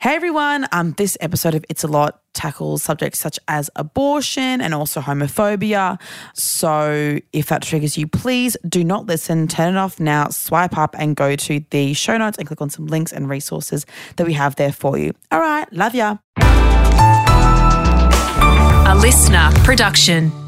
Hey everyone, um, this episode of It's a Lot tackles subjects such as abortion and also homophobia. So if that triggers you, please do not listen. Turn it off now, swipe up and go to the show notes and click on some links and resources that we have there for you. All right, love ya. A listener production.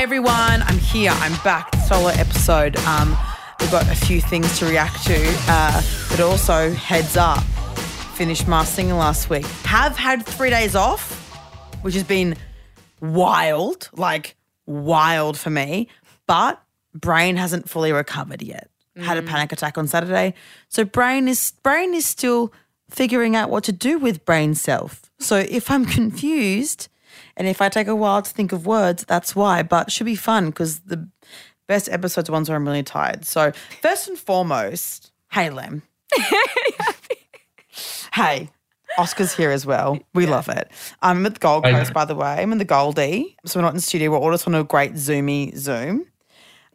Hey everyone, I'm here. I'm back. Solo episode. Um, we've got a few things to react to, uh, but also heads up. Finished my Singer last week. Have had three days off, which has been wild, like wild for me. But brain hasn't fully recovered yet. Had a panic attack on Saturday, so brain is brain is still figuring out what to do with brain self. So if I'm confused, and if I take a while to think of words, that's why. But it should be fun because the best episodes are ones where I'm really tired. So first and foremost, hey Lem. hey. Oscar's here as well. We love it. I'm at the Gold Coast, by the way. I'm in the Goldie. So we're not in the studio. We're all just on a great Zoomy Zoom.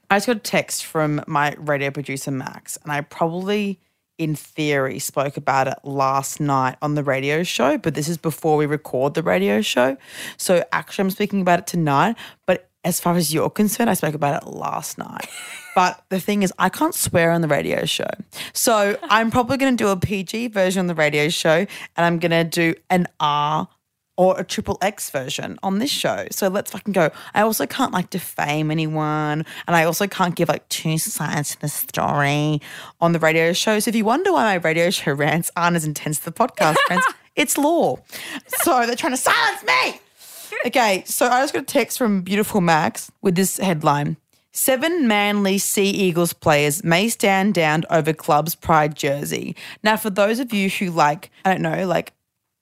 I just got a text from my radio producer, Max, and I probably, in theory, spoke about it last night on the radio show, but this is before we record the radio show. So actually, I'm speaking about it tonight. But as far as you're concerned, I spoke about it last night. But the thing is, I can't swear on the radio show. So I'm probably going to do a PG version on the radio show, and I'm going to do an R or a triple X version on this show. So let's fucking go. I also can't like defame anyone. And I also can't give like two sides to the story on the radio show. So if you wonder why my radio show rants aren't as intense as the podcast friends, it's law. So they're trying to silence me. Okay, so I just got a text from beautiful Max with this headline. Seven Manly Sea Eagles players may stand down over club's pride jersey. Now, for those of you who like, I don't know, like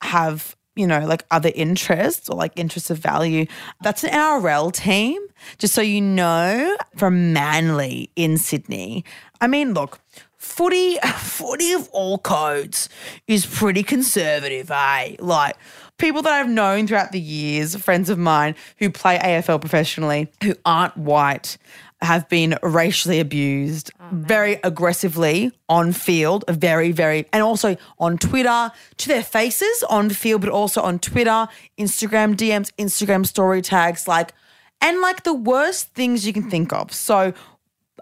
have, you know, like other interests or like interests of value, that's an NRL team, just so you know, from Manly in Sydney. I mean, look, footy, footy of all codes is pretty conservative, eh? Like, people that I've known throughout the years, friends of mine who play AFL professionally, who aren't white, have been racially abused oh, very aggressively on field, very, very, and also on Twitter to their faces on field, but also on Twitter, Instagram DMs, Instagram story tags, like, and like the worst things you can think of. So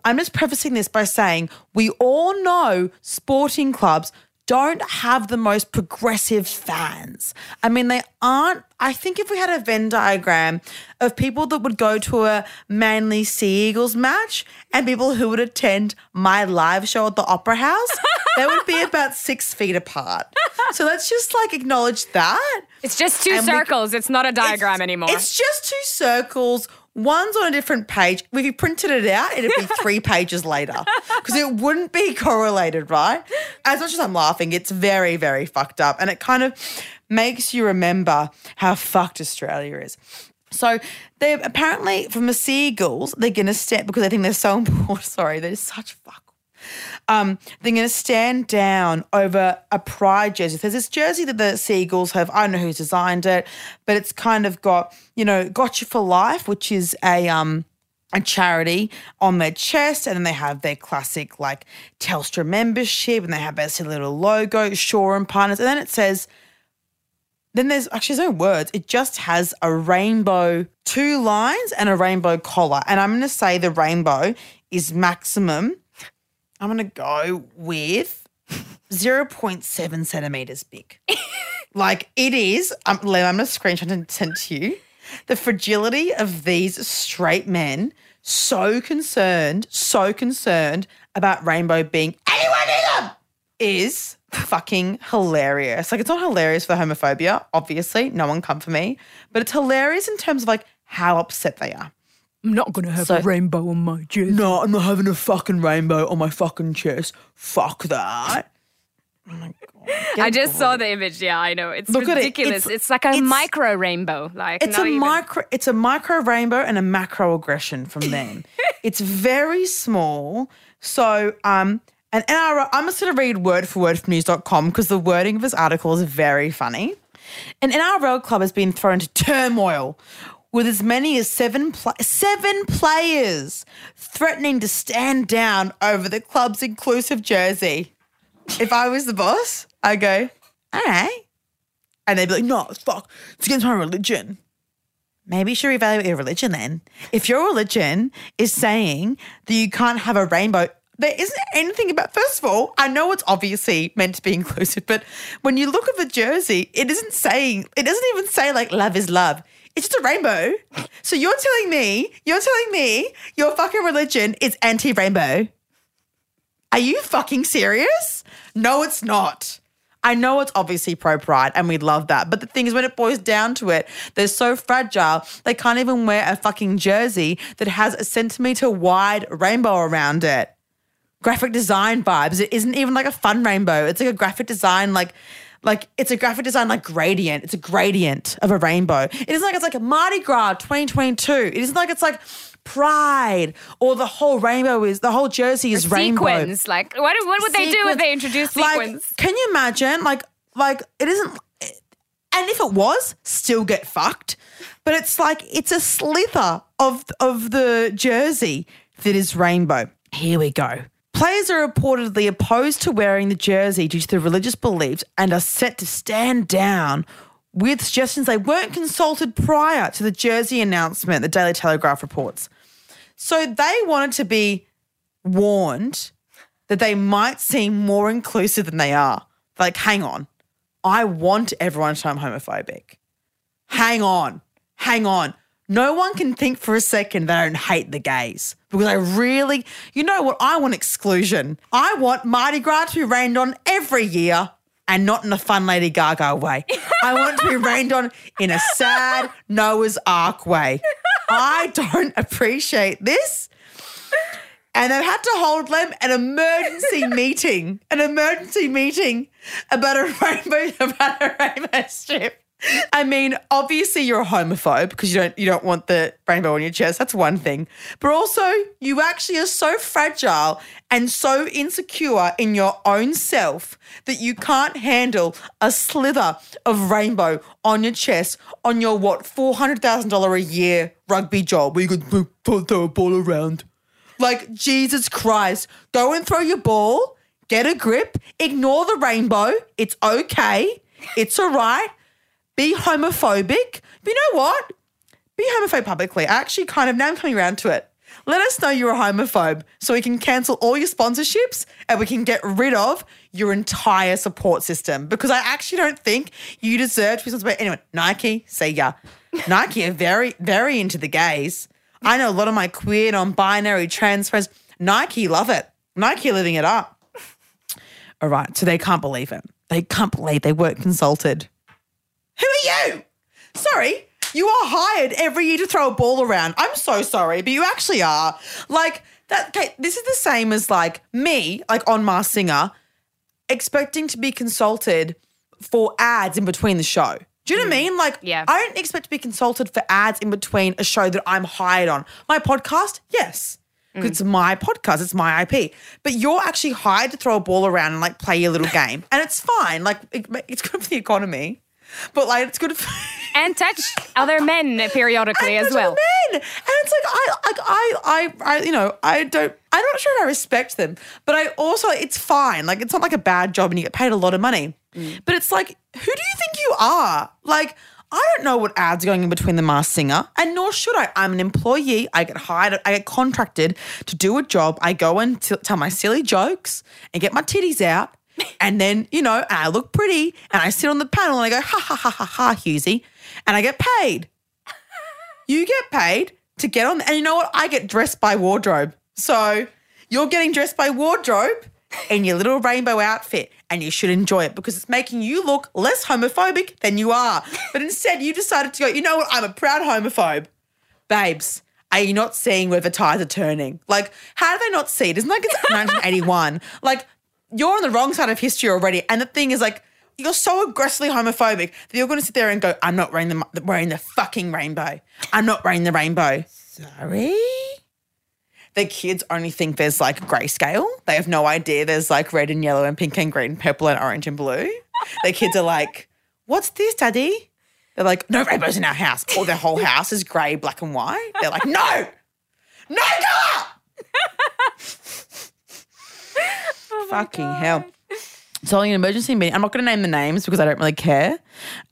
I'm just prefacing this by saying we all know sporting clubs don't have the most progressive fans. I mean, they aren't. I think if we had a Venn diagram of people that would go to a Manly Sea Eagles match and people who would attend my live show at the Opera House, they would be about six feet apart. So let's just like acknowledge that. It's just two And we- circles. it's not a diagram It's- anymore. It's just two circles. One's on a different page. If you printed it out, it'd be three pages later because it wouldn't be correlated, right? As much as I'm laughing, it's very, very fucked up. And it kind of makes you remember how fucked Australia is. So they apparently, from the Sea Eagles, they're going to step because I think they're so important. Sorry, they're such fuck um, they're going to stand down over a pride jersey. There's this jersey that the Sea Eagles have. I don't know who's designed it, but it's kind of got you know "Gotcha for Life," which is a um a charity on their chest, and then they have their classic like Telstra membership, and they have their little logo, Shore and Partners, and then it says. Then there's actually there's no words. It just has a rainbow, two lines, and a rainbow collar. And I'm going to say the rainbow is maximum I'm gonna go with 0.7 centimeters big. like it is. Um, I'm gonna screenshot and send to you. The fragility of these straight men, so concerned, so concerned about rainbow being anyone in them, is fucking hilarious. Like it's not hilarious for homophobia, obviously. No one come for me, but it's hilarious in terms of like how upset they are. I'm not going to have So- a rainbow on my jersey. No, I'm not having a fucking rainbow on my fucking chest. Fuck that. I just saw the image. Yeah, I know. It's Look at it. ridiculous. It's- It's, like a it's- micro rainbow. Like It's not a even- micro. It's a micro rainbow and a macro aggression from them. it's very small. So, um, and NRL, I'm just going to read word for word from news.com because the wording of this article is very funny. An NRL club has been thrown into turmoil with as many as seven pla- seven players threatening to stand down over the club's inclusive jersey. If I was the boss, I'd go, all right. And they'd be like, no, fuck, it's against my religion. Maybe you should reevaluate your religion then. If your religion is saying that you can't have a rainbow, there isn't anything about, first of all, I know it's obviously meant to be inclusive, but when you look at the jersey, it isn't saying, it doesn't even say like love is love. It's just a rainbow. So you're telling me, you're telling me your fucking religion is anti rainbow. Are you fucking serious? No, it's not. I know it's obviously pro pride and we love that. But the thing is, when it boils down to it, they're so fragile, they can't even wear a fucking jersey that has a centimeter wide rainbow around it. Graphic design vibes. It isn't even like a fun rainbow. It's like a graphic design, like, like it's a graphic design like gradient. It's a gradient of a rainbow. It isn't like it's like a Mardi Gras 2022. It isn't like it's like pride or the whole rainbow is the whole jersey is rainbow sequins. Like what? What would they do if they introduced Like, sequins? can you imagine? Like, like it isn't. And if it was, still get fucked. But it's like it's a slither of of the jersey that is rainbow. Here we go. Players are reportedly opposed to wearing the jersey due to their religious beliefs and are set to stand down with suggestions they weren't consulted prior to the jersey announcement, the Daily Telegraph reports. So they wanted to be warned that they might seem more inclusive than they are. Like, hang on. I want everyone to know I'm homophobic. Hang on. Hang on. No one can think for a second that I don't hate the gays because I really, you know what? I want exclusion. I want Mardi Gras to be rained on every year and not in a fun Lady Gaga way. I want it to be rained on in a sad Noah's Ark way. I don't appreciate this and they've had to hold them an emergency meeting, an emergency meeting about a rainbow about a rainbow strip. I mean, obviously you're a homophobe because you don't you don't want the rainbow on your chest. That's one thing. But also, you actually are so fragile and so insecure in your own self that you can't handle a slither of rainbow on your chest on your what four hundred thousand dollar a year rugby job where you could throw a ball around. Like, Jesus Christ, go and throw your ball, get a grip, ignore the rainbow. It's okay. It's all right. Be homophobic. But you know what? Be homophobic publicly. I actually kind of, now I'm coming around to it. Let us know you're a homophobe so we can cancel all your sponsorships and we can get rid of your entire support system because I actually don't think you deserve to be sponsored by anyone. Nike, see ya. Nike are very, very into the gays. I know a lot of my queer, non binary, trans friends. Nike love it. Nike living it up. All right, so they can't believe it. They can't believe they weren't consulted. Who are you? Sorry, you are hired every year to throw a ball around. I'm so sorry, but you actually are. Like that. Okay, this is the same as like me, like on Masked Singer, expecting to be consulted for ads in between the show. Do you know what I mm. mean? Like, Yeah. I don't expect to be consulted for ads in between a show that I'm hired on. My podcast, yes. Mm. 'Cause It's my podcast, it's my IP. But you're actually hired to throw a ball around and like play your little game. And it's fine. Like, it, it's good for the economy. But like, it's good for. and touch other men periodically as Touch well. Men. And it's like I like I I I you know, I don't I'm not sure if I respect them, but I also it's fine. Like it's not like a bad job and you get paid a lot of money. Mm. But it's like, who do you think you are? Like, I don't know what ads are going in between the masked singer, and nor should I. I'm an employee. I get hired, I get contracted to do a job. I go and t- tell my silly jokes and get my titties out. And then, you know, I look pretty and I sit on the panel and I go, ha ha ha ha ha, Husey. And I get paid. You get paid to get on, and you know what? I get dressed by wardrobe. So you're getting dressed by wardrobe in your little rainbow outfit, and you should enjoy it because it's making you look less homophobic than you are. But instead, you decided to go, you know what? I'm a proud homophobe. Babes, are you not seeing where the tides are turning? Like, how do they not see it? It's not like it's 1981. Like, you're on the wrong side of history already. And the thing is, like, you're so aggressively homophobic that you're going to sit there and go, I'm not wearing the, wearing the fucking rainbow. I'm not wearing the rainbow. Sorry? The kids only think there's like grayscale. They have no idea there's like red and yellow and pink and green, purple and orange and blue. the kids are like, What's this, daddy? They're like, No rainbows in our house. Or their whole house is grey, black, and white. They're like, No, no colour. Fucking hell. So in an emergency meeting, I'm not going to name the names because I don't really care.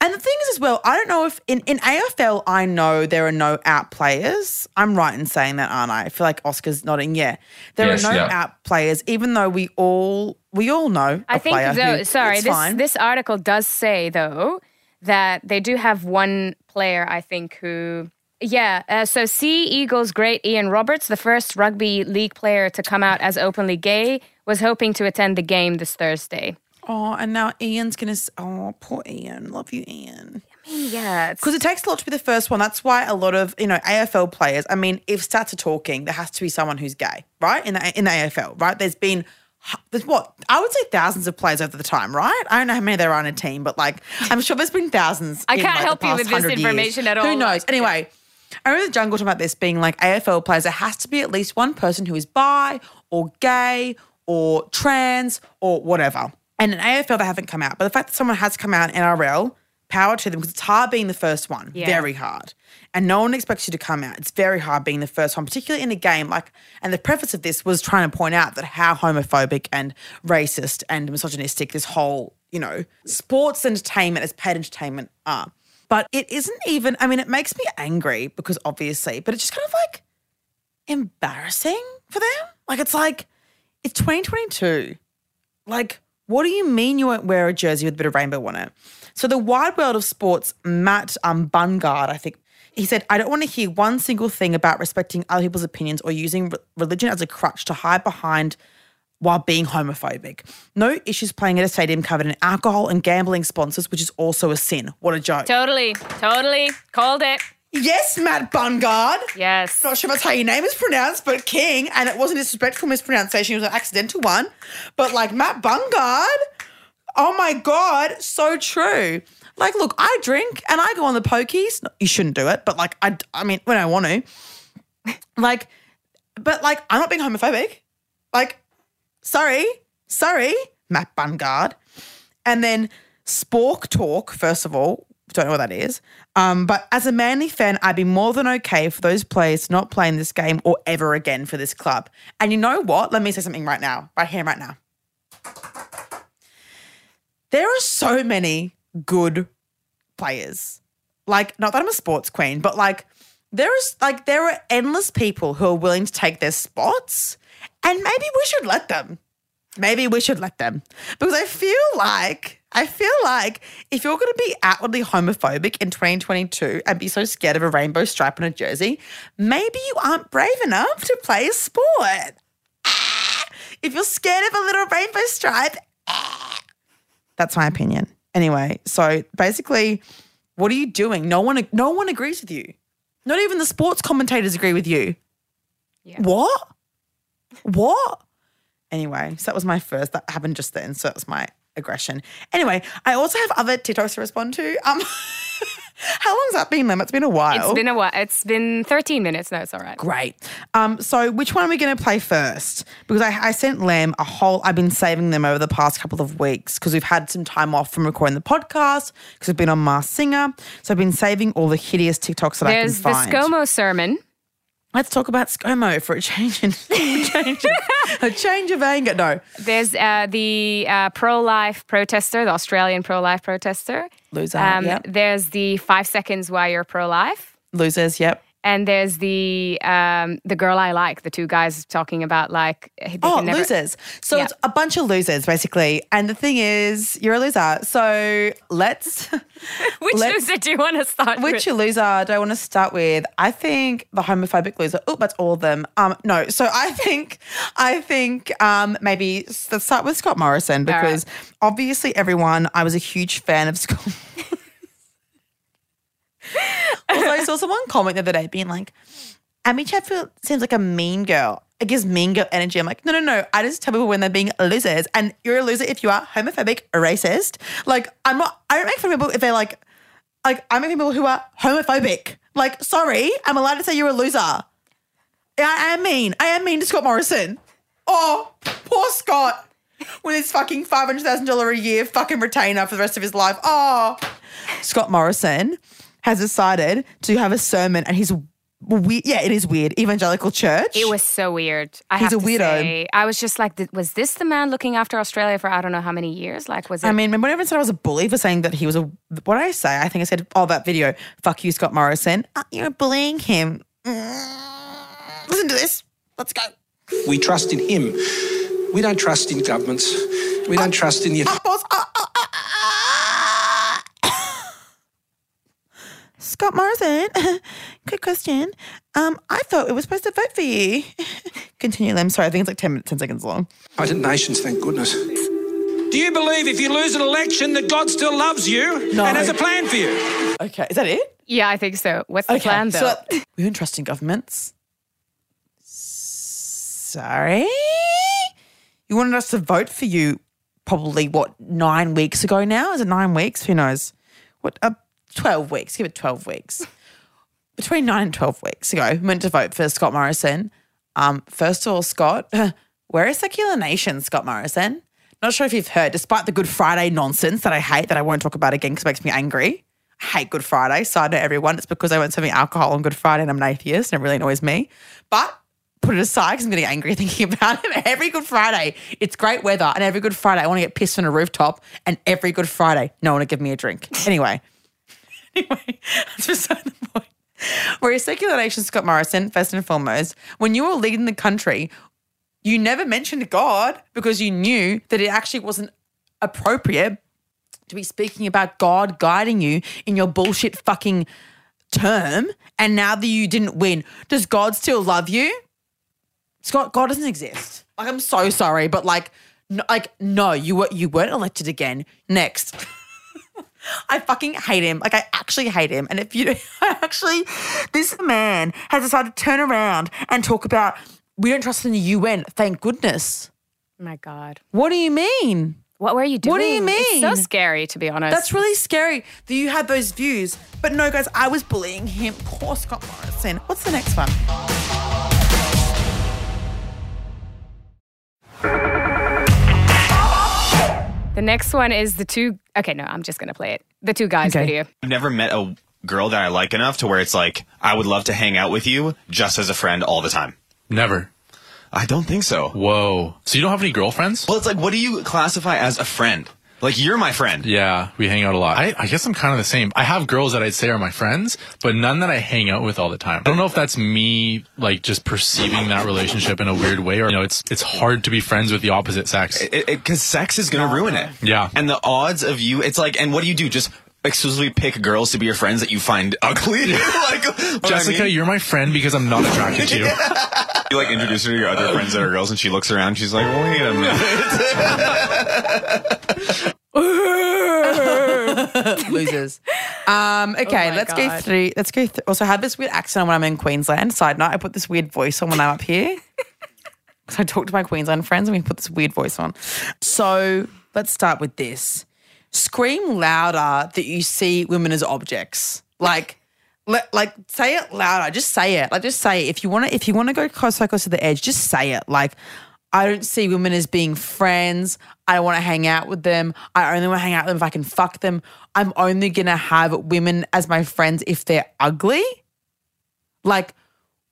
And the thing is, as well, I don't know if in, in AFL, I know there are no out players. I'm right in saying that, aren't I? I feel like Oscar's nodding. Yeah, there Yes, are no yeah. out players, even though we all we all know. I a think player though. who- sorry, this fine. this article does say though that they do have one player. I think who. Yeah, uh, so Sea Eagles great Ian Roberts, the first rugby league player to come out as openly gay, was hoping to attend the game this Thursday. Oh, and now Ian's gonna. Oh, poor Ian. Love you, Ian. Yeah, Because it takes a lot to be the first one. That's why a lot of you know AFL players. I mean, if stats are talking, there has to be someone who's gay, right? In the in the AFL, right? There's been there's what I would say thousands of players over the time, right? I don't know how many there are on a team, but like I'm sure there's been thousands. I in, can't like, help you with this 100 years. information at all. Who knows? Anyway. I remember the jungle talking about this being like AFL players. There has to be at least one person who is bi or gay or trans or whatever. And in AFL, they haven't come out. But the fact that someone has come out in NRL, power to them because it's hard being the first one. Yeah. Very hard. And no one expects you to come out. It's very hard being the first one, particularly in a game. Like, and the preface of this was trying to point out that how homophobic and racist and misogynistic this whole, you know, sports entertainment as paid entertainment are. But it isn't even, I mean, it makes me angry because obviously, but it's just kind of like embarrassing for them. Like, it's like, it's 2022. Like, what do you mean you won't wear a jersey with a bit of rainbow on it? So the wide world of sports, Matt um, Bungard, I think, he said, I don't want to hear one single thing about respecting other people's opinions or using re- religion as a crutch to hide behind while being homophobic. No issues playing at a stadium covered in alcohol and gambling sponsors, which is also a sin. What a joke. totally, totally called it. Yes, Matt Bungard. Yes. Not sure if that's how your name is pronounced, but King, and it wasn't a disrespectful mispronunciation, it was an accidental one. But like Matt Bungard, oh my God, so true. Like, look, I drink and I go on the pokies. You shouldn't do it, but like, I, I mean, when I want to. Like, but like, I'm not being homophobic. Like, sorry, sorry, Matt Bungard. And then Spork Talk, first of all, don't know what that is. Um, but as a Manly fan, I'd be more than okay for those players not playing this game or ever again for this club. And you know what? Let me say something right now, right here, right now. There are so many good players. Like, not that I'm a sports queen, but like, there is like there are endless people who are willing to take their spots, and maybe we should let them. Maybe we should let them because I feel like I feel like if you're going to be outwardly homophobic in 2022 and be so scared of a rainbow stripe on a jersey, maybe you aren't brave enough to play a sport. Ah, If you're scared of a little rainbow stripe, ah. that's my opinion. Anyway, so basically, what are you doing? No one, no one agrees with you. Not even the sports commentators agree with you. Yeah. What? What? Anyway, so that was my first. That happened just then. So that was my aggression. Anyway, I also have other TikToks to respond to. Um, how long's that been, Lem? It's been a while. It's been a while. It's been 13 minutes. No, it's all right. Great. Um, so which one are we going to play first? Because I, I sent Lem a whole. I've been saving them over the past couple of weeks because we've had some time off from recording the podcast because we've been on Masked Singer. So I've been saving all the hideous TikToks that There's I the can find. ScoMo sermon. Let's talk about ScoMo for a change in a change, of, a change of anger. No, There's uh, the uh, pro-life protester, the Australian pro-life protester. loser. Um, yep. There's the five seconds why you're pro-life. Losers. Yep. And there's the um, the girl I like. The two guys talking about like Oh, never- losers. So Yeah. it's a bunch of losers, basically. And the thing is, you're a loser. So let's. Which Let's- loser do you want to start with? Which with? loser do I want to start with? I think the homophobic loser. Oh, that's all of them. Um, no. So I think, I think um, maybe let's start with Scott Morrison right. because obviously everyone. I was a huge fan of Scott. also, I saw someone comment the other day being like, "Abbie Chatfield seems like a mean girl." it gives mean girl energy. I'm like, no, no, no. I just tell people when they're being losers, and you're a loser if you are homophobic racist. Like, I'm not. I don't make fun of people if they're like, like I make people who are homophobic. Like, sorry, I'm allowed to say you're a loser. I, I am mean. I am mean to Scott Morrison. Oh, poor Scott with his fucking five hundred thousand dollar a year fucking retainer for the rest of his life. Oh, Scott Morrison has decided to have a sermon, and he's weird. Yeah, it is weird. Evangelical church. It was so weird. I He's have a to weirdo. say. I was just like, was this the man looking after Australia for I don't know how many years? Like, was it? I mean, remember when everyone said I was a bully for saying that he was a. What did I say? I think I said, "Oh, that video. Fuck you, Scott Morrison. Uh, you're bullying him." Mm. Listen to this. Let's go. We trust in him. We don't trust in governments. We don't trust in the. Uh, boss. Uh, uh, uh, uh. Scott Morrison, good question. Um, I thought it was supposed to vote for you. Continue, Lem. Sorry, I think it's like 10 minutes, 10 seconds long. United Nations, thank goodness. Do you believe if you lose an election that God still loves you No. and has a plan for you? Okay, is that it? yeah, I think so. What's the plan though? So we don't trust in governments. Sorry? You wanted us to vote for you probably, what, nine weeks ago now? Is it nine weeks? Who knows? What, uh, 12 weeks. Give it 12 weeks. Between nine and 12 weeks ago, we went to vote for Scott Morrison. Um, first of all, Scott, we're a secular nation, Scott Morrison. Not sure if you've heard, despite the Good Friday nonsense that I hate, that I won't talk about again because it makes me angry. I hate Good Friday. Side note, everyone, it's because I went serving alcohol on Good Friday and I'm an atheist and it really annoys me. But put it aside because I'm getting angry thinking about it. Every Good Friday, it's great weather. And every Good Friday, I want to get pissed on a rooftop. And every Good Friday, no one to give me a drink. Anyway, anyway, that's beside the point. We're a secular nation, Scott Morrison, first and foremost. When you were leading the country, you never mentioned God because you knew that it actually wasn't appropriate to be speaking about God guiding you in your bullshit fucking term. And now that you didn't win, does God still love you? Scott, God doesn't exist. Like, I'm so sorry, but like, no, like, no, you were you weren't elected again. Next. I fucking hate him. Like I actually hate him. And if you I actually this man has decided to turn around and talk about we don't trust in the UN. Thank goodness. my God. What do you mean? What were you doing? What do you mean? It's so scary, to be honest. That's really scary that you had those views. But no, guys, I was bullying him. Poor Scott Morrison. What's the next one? The next one is the two. Okay, no, I'm just gonna play it. The two guys Okay. video. I've never met a girl that I like enough to where it's like I would love to hang out with you just as a friend all the time. Never. I don't think so. Whoa. So you don't have any girlfriends? Well, it's like, what do you classify as a friend? Like you're my friend. Yeah, we hang out a lot. I, I guess I'm kind of the same. I have girls that I'd say are my friends, but none that I hang out with all the time. I don't know if that's me like just perceiving that relationship in a weird way, or you know, it's it's hard to be friends with the opposite sex. Because sex is gonna ruin it. Yeah. And the odds of you, it's like, and what do you do? Just exclusively pick girls to be your friends that you find ugly? like, what I Jessica, mean? you're my friend because I'm not attracted to you. you like introduce her to your other friends that are girls, and she looks around. She's like, wait a minute. Losers. Um, okay, Oh my let's go God. through. Let's go. Th- also, I have this weird accent when I'm in Queensland. Side note: I put this weird voice on when I'm up here. Because I talk to my Queensland friends and we put this weird voice on. So let's start with this: scream louder that you see women as objects. Like, let, like say it louder. Just say it. Like, just say it. If you want to, if you want to go close, so close to the edge, just say it. Like. I don't see women as being friends. I don't want to hang out with them. I only want to hang out with them if I can fuck them. I'm only to have women as my friends if they're ugly. Like,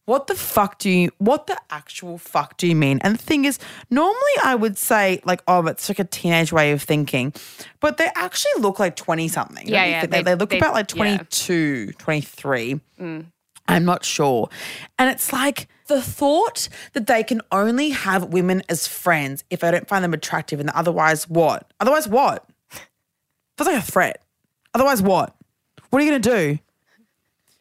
what the fuck do you, what the actual fuck do you mean? And the thing is, normally I would say, like, oh, it's like a teenage way of thinking, but they actually look like 20 something. Yeah, yeah, They, they- look they- about like yeah. 22, 23. Mm. I'm not sure. And it's like the thought that they can only have women as friends if i don't find them attractive, and otherwise what? Otherwise what? Feels like a threat. Otherwise what? What are you going to do?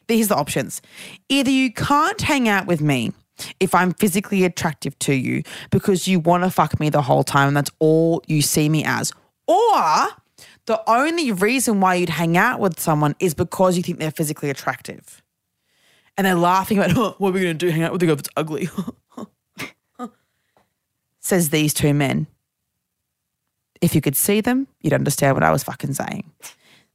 Here's the options. Either you can't hang out with me if I'm physically attractive to you because you want to fuck me the whole time and that's all you see me as. Or the only reason why you'd hang out with someone is because you think they're physically attractive. And they're laughing about, oh, what are we going to do? Hang out with a girl that's ugly. says these two men. If you could see them, you'd understand what I was fucking saying.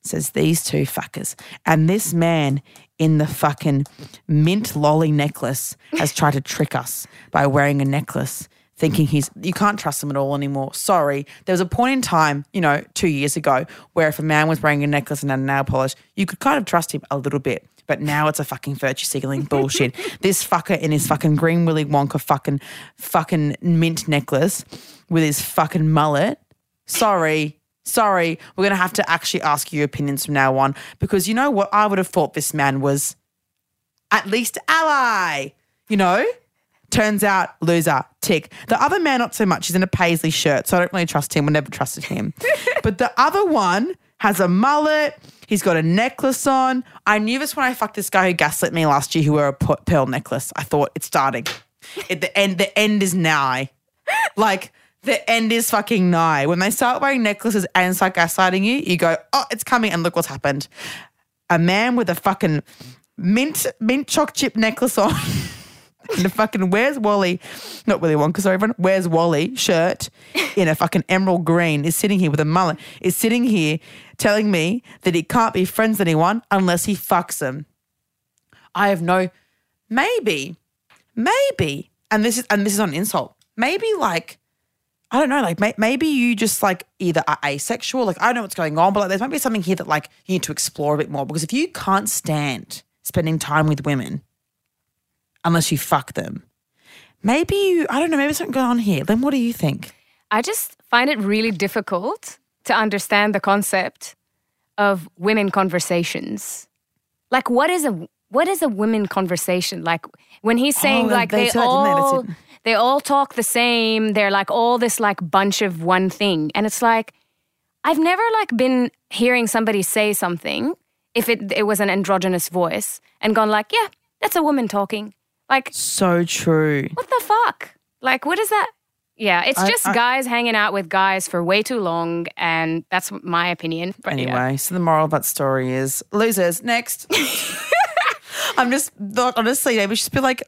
Says these two fuckers. And this man in the fucking mint lolly necklace has tried to trick us by wearing a necklace, thinking he's, you can't trust him at all anymore. Sorry. There was a point in time, you know, two years ago, where if a man was wearing a necklace and had a nail polish, you could kind of trust him a little bit. But now it's a fucking virtue signaling bullshit. this fucker in his fucking green Willy Wonka fucking fucking mint necklace with his fucking mullet. Sorry. Sorry. We're gonna have to actually ask you opinions from now on. Because you know what? I would have thought this man was at least ally. You know? Turns out loser, tick. The other man, not so much. He's in a paisley shirt, so I don't really trust him. We never trusted him. but the other one has a mullet. He's got a necklace on. I knew this when I fucked this guy who gaslit me last year who wore a pearl necklace. I thought it's starting. It, the end. The end is nigh. Like the end is fucking nigh. When they start wearing necklaces and start gaslighting you, you go, oh, it's coming. And look what's happened. A man with a fucking mint mint choc chip necklace on. in a fucking Where's Wally, not Willy Wonka, sorry everyone, Where's Wally shirt in a fucking emerald green is sitting here with a mullet, is sitting here telling me that he can't be friends with anyone unless he fucks them. I have no, maybe, maybe, and this is and this is not an insult. Maybe like, I don't know, like may, maybe you just like either are asexual, like I don't know what's going on, but like there might be something here that like you need to explore a bit more because if you can't stand spending time with women unless you fuck them. Maybe you, I don't know, maybe something going on here. Then what do you think? I just find it really difficult to understand the concept of women conversations. Like, what is a what is a women conversation? Like when he's oh, saying Oh, like they they, that, they? They all they talk the same. They're like all this like bunch of one thing, and it's like I've never like been hearing somebody say something if it it was an androgynous voice and gone like, yeah, that's a woman talking. Like So true. what the fuck? Like, what is that? Yeah, it's I- just I- guys hanging out with guys for way too long, and that's my opinion. But yeah. Anyway, so the moral of that story is losers. Next. I'm just honestly, maybe should just be like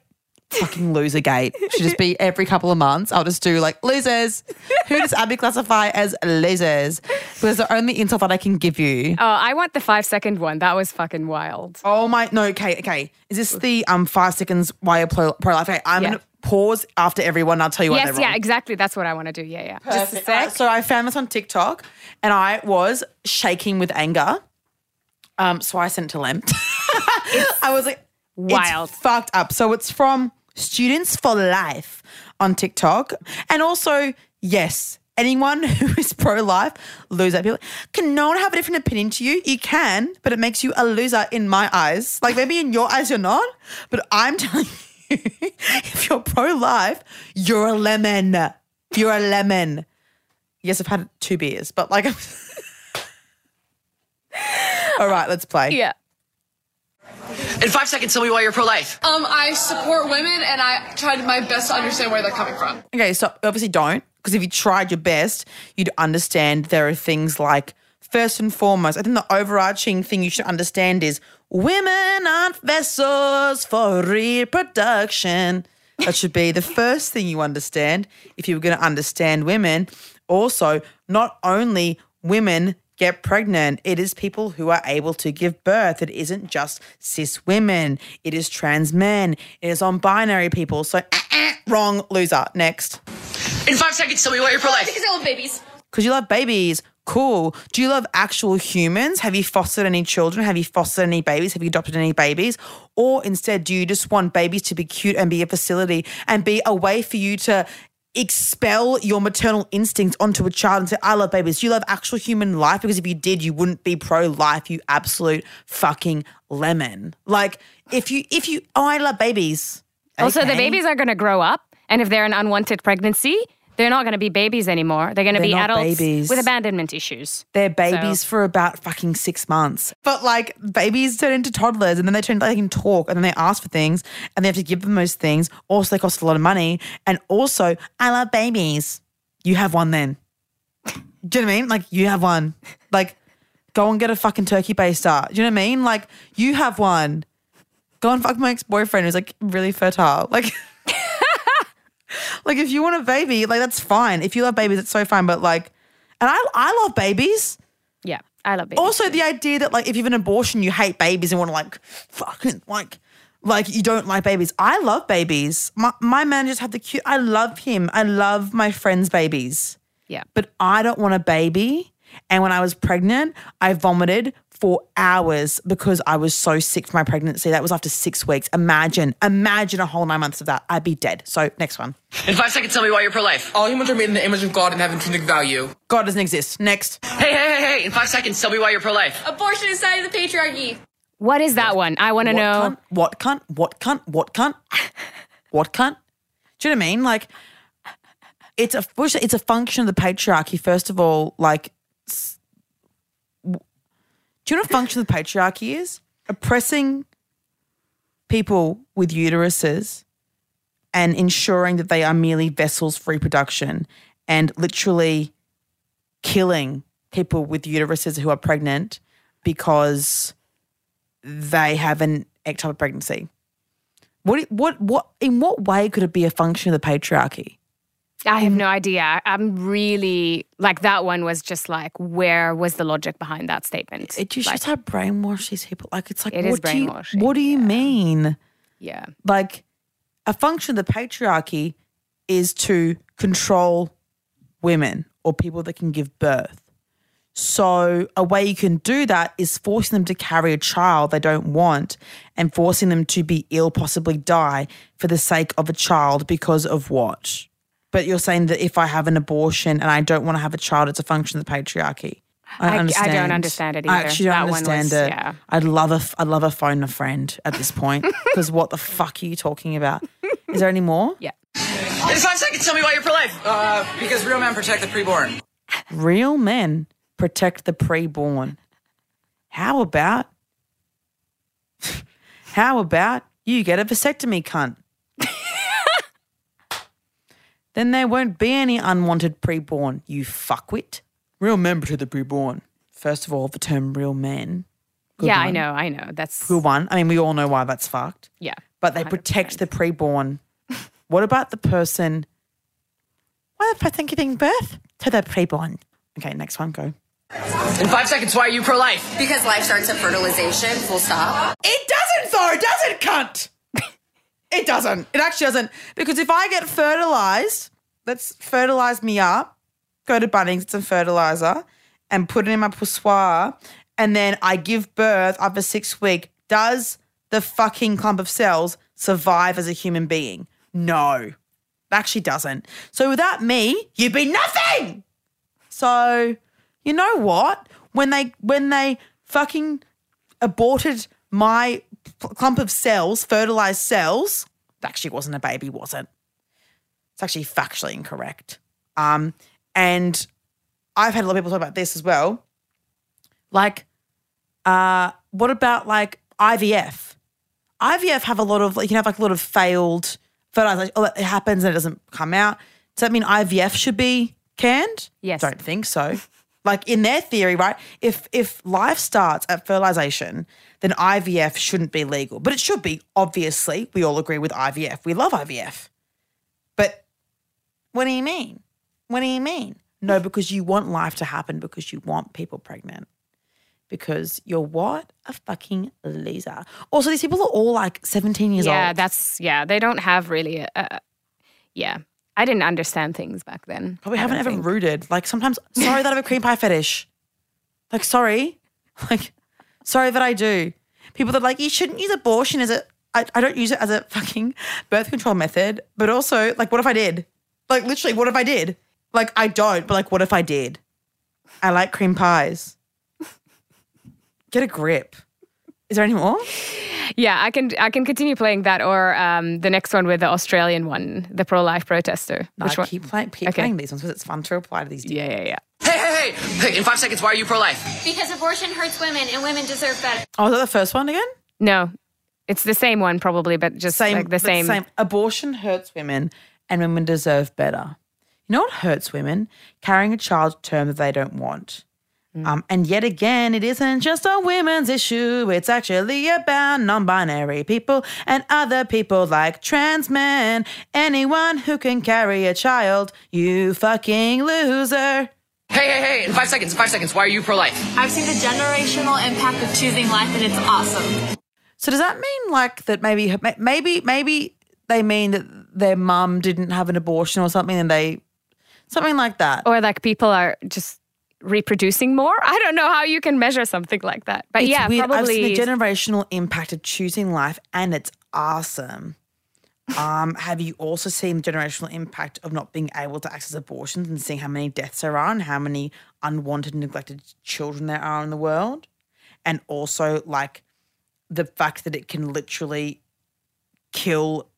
fucking loser gate. Should just be every couple of months. I'll just do like losers. Who does Abbie classify as losers? Because the only insult that I can give you. Oh, I want the five second one. That was fucking wild. Oh my no, okay, okay. Is this the um five seconds why you're pro life? Okay, I'm Yeah. gonna pause after everyone. I'll tell you Yes, they're yeah, wrong. exactly. That's what I want to do. Yeah, yeah. Just a Perfect. Sec. so I found this on TikTok and I was shaking with anger. Um, so I sent to Lem. I was like, Wild. It's fucked up. So it's from Students for Life on TikTok. And also, yes, anyone who is pro life, loser. People can no one have a different opinion to you? You can, but it makes you a loser in my eyes. Like maybe in your eyes you're not, but I'm telling you, if you're pro life, you're a lemon. You're a lemon. Yes, I've had two beers, but like All right, let's play. Yeah. In five seconds, tell me why you're pro-life. Um, I support women and I tried my best to understand where they're coming from. Okay, so obviously don't, because if you tried your best, you'd understand there are things like, first and foremost, I think the overarching thing you should understand is women aren't vessels for reproduction. That should be the first thing you understand if you were going to understand women. Also, not only women get pregnant, it is people who are able to give birth. It isn't just cis women, it is trans men, it is on binary people. So, eh, eh, wrong, loser. Next. In five seconds, tell me what you're pro-life. Because I love babies. Because you love babies. Cool. Do you love actual humans? Have you fostered any children? Have you fostered any babies? Have you adopted any babies? Or instead, do you just want babies to be cute and be a facility and be a way for you to expel your maternal instincts onto a child and say, I love babies? You love actual human life? Because if you did, you wouldn't be pro life, you absolute fucking lemon. Like, if you, if you, oh, I love babies. Also, the babies are going to grow up, and if they're an unwanted pregnancy, they're not going to be babies anymore. They're going to be adults babies. with abandonment issues. They're babies So- for about fucking six months. But like babies turn into toddlers and then they turn they can talk and then they ask for things and they have to give them those things. Also, they cost a lot of money. And also, I love babies. You have one then. Do you know what I mean? Like you have one. Like go and get a fucking turkey baster. Do you know what I mean? Like you have one. Go and fuck my ex boyfriend who's like really fertile. Like like if you want a baby, like that's fine. If you love babies, it's so fine. But like, and I I love babies. Yeah, I love babies. Also, the idea that like if you have an abortion, you hate babies and want to like fucking like like you don't like babies. I love babies. My my man just had the cute. I love him. I love my friends' babies. yeah. But I don't want a baby. And when I was pregnant, I vomited for hours because I was so sick from my pregnancy. That was after six weeks. Imagine, imagine a whole nine months of that. I'd be dead. So next one. In five seconds, tell me why you're pro-life. All humans are made in the image of God and have intrinsic value. God doesn't exist. Next. Hey, hey, hey, hey! In five seconds, tell me why you're pro-life. Abortion is side of the patriarchy. What is that one? I want to know. cunt? What cunt? What cunt? What cunt? what cunt? Do you know what I mean? Like, it's a it's a function of the patriarchy. First of all, like, s- w- do you know what a function of the patriarchy is? Oppressing people with uteruses and ensuring that they are merely vessels for reproduction, and literally killing people with uteruses who are pregnant because they have an ectopic pregnancy. What what what in what way could it be a function of the patriarchy? I have um, no idea. I'm really like that one was just like, where was the logic behind that statement? It just like, how brainwashed these people. Like it's like It what do you, what do you mean? yeah. Like a function of the patriarchy is to control women or people that can give birth. So a way you can do that is forcing them to carry a child they don't want and forcing them to be ill, possibly die for the sake of a child because of what? But you're saying that if I have an abortion and I don't want to have a child, it's a function of the patriarchy. I, I- I don't understand. understand it I either. actually don't That understand was- it. yeah. I'd love a, I'd love a phone a friend at this point because what the fuck are you talking about? Is there any more? Yeah. In five seconds, tell me why you're pro-life. Uh, because real men protect the preborn. Real men protect the preborn. How about, how about you get a vasectomy, cunt? Then there won't be any unwanted preborn, you fuckwit. Real men to the preborn. First of all, the term real men. Good yeah, I know. I know. That's Good one. I mean, we all know why that's fucked. yeah. but they protect the preborn. what about the person? What if I think giving birth to the preborn? Okay, next one, go. In five seconds, why are you pro-life? Because life starts at fertilization, full stop. It doesn't, though, does it, cunt? It doesn't. It actually doesn't. Because if I get fertilized, let's fertilize me up, go to Bunnings, get some fertilizer, and put it in my poussoir, and then I give birth after six weeks, does the fucking clump of cells survive as a human being? No. It actually doesn't. So without me, you'd be nothing. So you know what? When they when they fucking aborted my clump of cells, fertilized cells, it actually wasn't a baby, was it? It's actually factually incorrect. Um, and I've had a lot of people talk about this as well. Like, uh, what about like IVF? IVF have a lot of you can have like a lot of failed fertilization. Oh, it happens and it doesn't come out. Does that mean IVF should be canned? Yes. Don't think so. Like in their theory, right? If if life starts at fertilization, then IVF shouldn't be legal. But it should be, obviously. We all agree with IVF. We love IVF. But what do you mean? What do you mean? No, because you want life to happen because you want people pregnant. Because you're what? A fucking loser. Also, these people are all like 17 years yeah, old. Yeah, that's yeah. They don't have really. A, a, yeah, I didn't understand things back then. Probably I haven't ever think. rooted. Like sometimes, sorry that I have a cream pie fetish. Like, sorry. Like, sorry that I do. People that are like, you shouldn't use abortion as a, I, I don't use it as a fucking birth control method. But also, like, what if I did? Like, literally, what if I did? Like, I don't, but like, what if I did? I like cream pies. Get a grip. Is there any more? Yeah, I can I can continue playing that or um, the next one with the Australian one, the pro life protester. No, Which one? keep, playing, keep Okay. playing these ones because it's fun to reply to these. Yeah, yeah, yeah. Hey, hey, hey! Hey, in five seconds, why are you pro-life? Because abortion hurts women and women deserve better. Oh, is that the first one again? No, it's the same one probably, but just same, like the but same. Abortion hurts women, and women deserve better. You know what hurts women? Carrying a child to term that they don't want. Um, and yet again, it isn't just a women's issue. It's actually about non binary people and other people like trans men. Anyone who can carry a child, you fucking loser. Hey, hey, hey, in five seconds, in five seconds, why are you pro life? I've seen the generational impact of choosing life and it's awesome. So does that mean like that maybe maybe maybe they mean that their mum didn't have an abortion or something and they something like that. Or like people are just reproducing more. I don't know how you can measure something like that. But It's yeah, weird. I've probably seen the generational impact of choosing life, and it's awesome. Um, have you also seen the generational impact of not being able to access abortions and seeing how many deaths there are and how many unwanted, neglected children there are in the world? And also, like, the fact that it can literally kill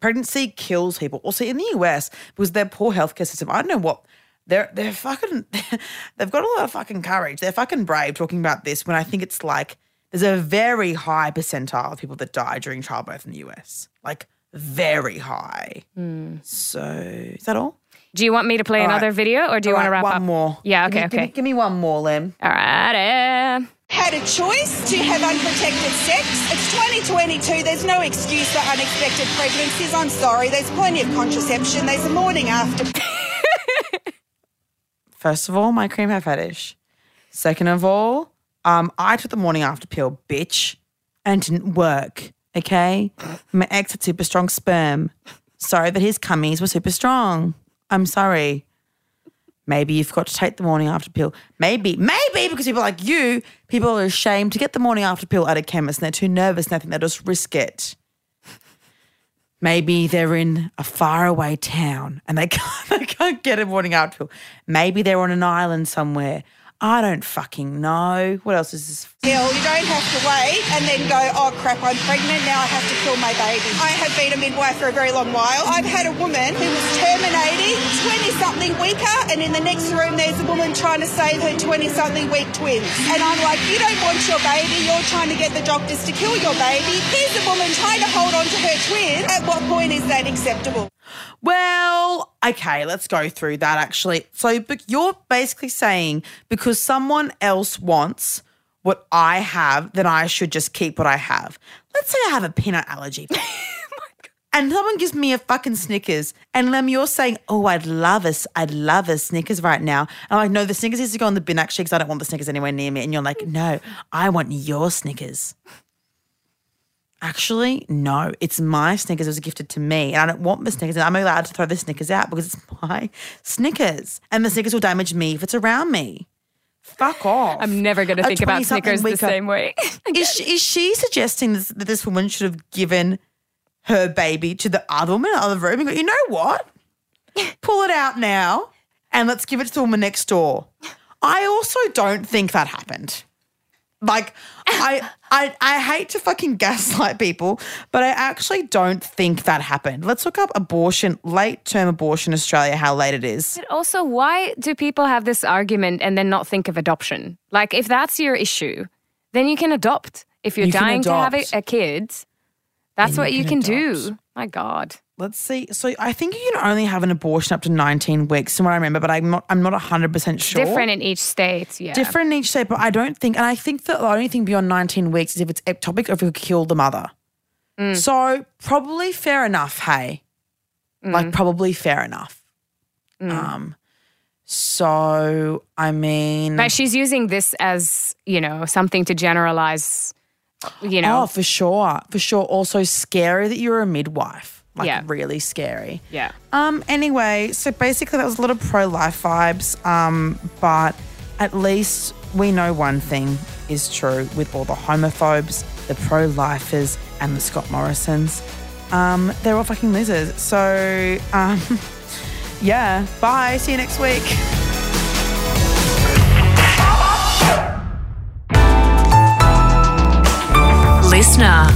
pregnancy kills people. Also in the US, because their poor healthcare system, I don't know what they're they're fucking they've got a lot of fucking courage. They're fucking brave talking about this when I think it's like there's a very high percentile of people that die during childbirth in the US. Like very high. So is that all? Do you want me to play All right. another video or do you All want to right, wrap one up? more. Yeah, Give me- okay, give me- okay. Give me one more, Lem. All right. Had a choice to have unprotected sex. It's 2022. There's no excuse for unexpected pregnancies. I'm sorry. There's plenty of contraception. There's a morning after. First of all, my cream hair fetish. Second of all, um, I took the morning after pill, bitch, and didn't work. Okay, my ex had super strong sperm. Sorry that his cummies were super strong. I'm sorry. Maybe you've got to take the morning after pill. Maybe, maybe because people like you, people are ashamed to get the morning after pill at a chemist and they're too nervous and they think they'll just risk it. Maybe they're in a faraway town and they can't, they can't get a morning after pill. Maybe they're on an island somewhere. I don't fucking know. What else is this? pill. You don't have to wait and then go, oh crap, I'm pregnant. Now I have to kill my baby. I have been a midwife for a very long while. I've had a woman who was terminating 20 something weaker, and in the next room, there's a woman trying to save her 20 something weak twins. And I'm like, you don't want your baby. You're trying to get the doctors to kill your baby. Here's a woman trying to hold on to her twin. At what point is that acceptable? Well, okay, let's go through that actually. So, but you're basically saying because someone else wants what I have, then I should just keep what I have. Let's say I have a peanut allergy. Oh and someone gives me a fucking Snickers, and Lem, you're saying, "Oh, I'd love us, I'd love a Snickers right now." And I'm like, "No, the Snickers needs to go in the bin actually, because I don't want the Snickers anywhere near me." And you're like, "No, I want your Snickers." Actually, no, it's my Snickers. It was gifted to me, and I don't want the Snickers. And I'm allowed to throw the Snickers out because it's my Snickers, and the Snickers will damage me if it's around me. Fuck off. I'm never going to think about 20-something Snickers the same way. is, she, is she suggesting this, that this woman should have given her baby to the other woman in the other room and go, you know what? Pull it out now and let's give it to the woman next door. I also don't think that happened. Like, I, I, I hate to fucking gaslight people, but I actually don't think that happened. Let's look up abortion, late term abortion Australia, how late it is. But also, why do people have this argument and then not think of adoption? Like, if that's your issue, then you can adopt. If you're You dying to have adopt. a, a kid, that's Then what you you can can, do. My God. Let's see. So I think you can only have an abortion up to 19 weeks, from what I remember, but I'm not, I'm not 100% sure. Different in each state. Yeah. Different in each state, but I don't think, and I think that the only thing beyond 19 weeks is if it's ectopic or if you kill the mother. Mm. So probably fair enough, hey. Like probably fair enough. Mm. Um, so I mean, But she's using this as, you know, something to generalize, you know. oh, for sure, for sure. Also scary that you're a midwife. Like Yeah. really scary. yeah. Um. Anyway, so basically that was a lot of pro-life vibes. Um. But at least we know one thing is true with all the homophobes, the pro-lifers, and the Scott Morrisons. Um. They're all fucking losers. So. Um. Yeah. Bye. See you next week. Listener.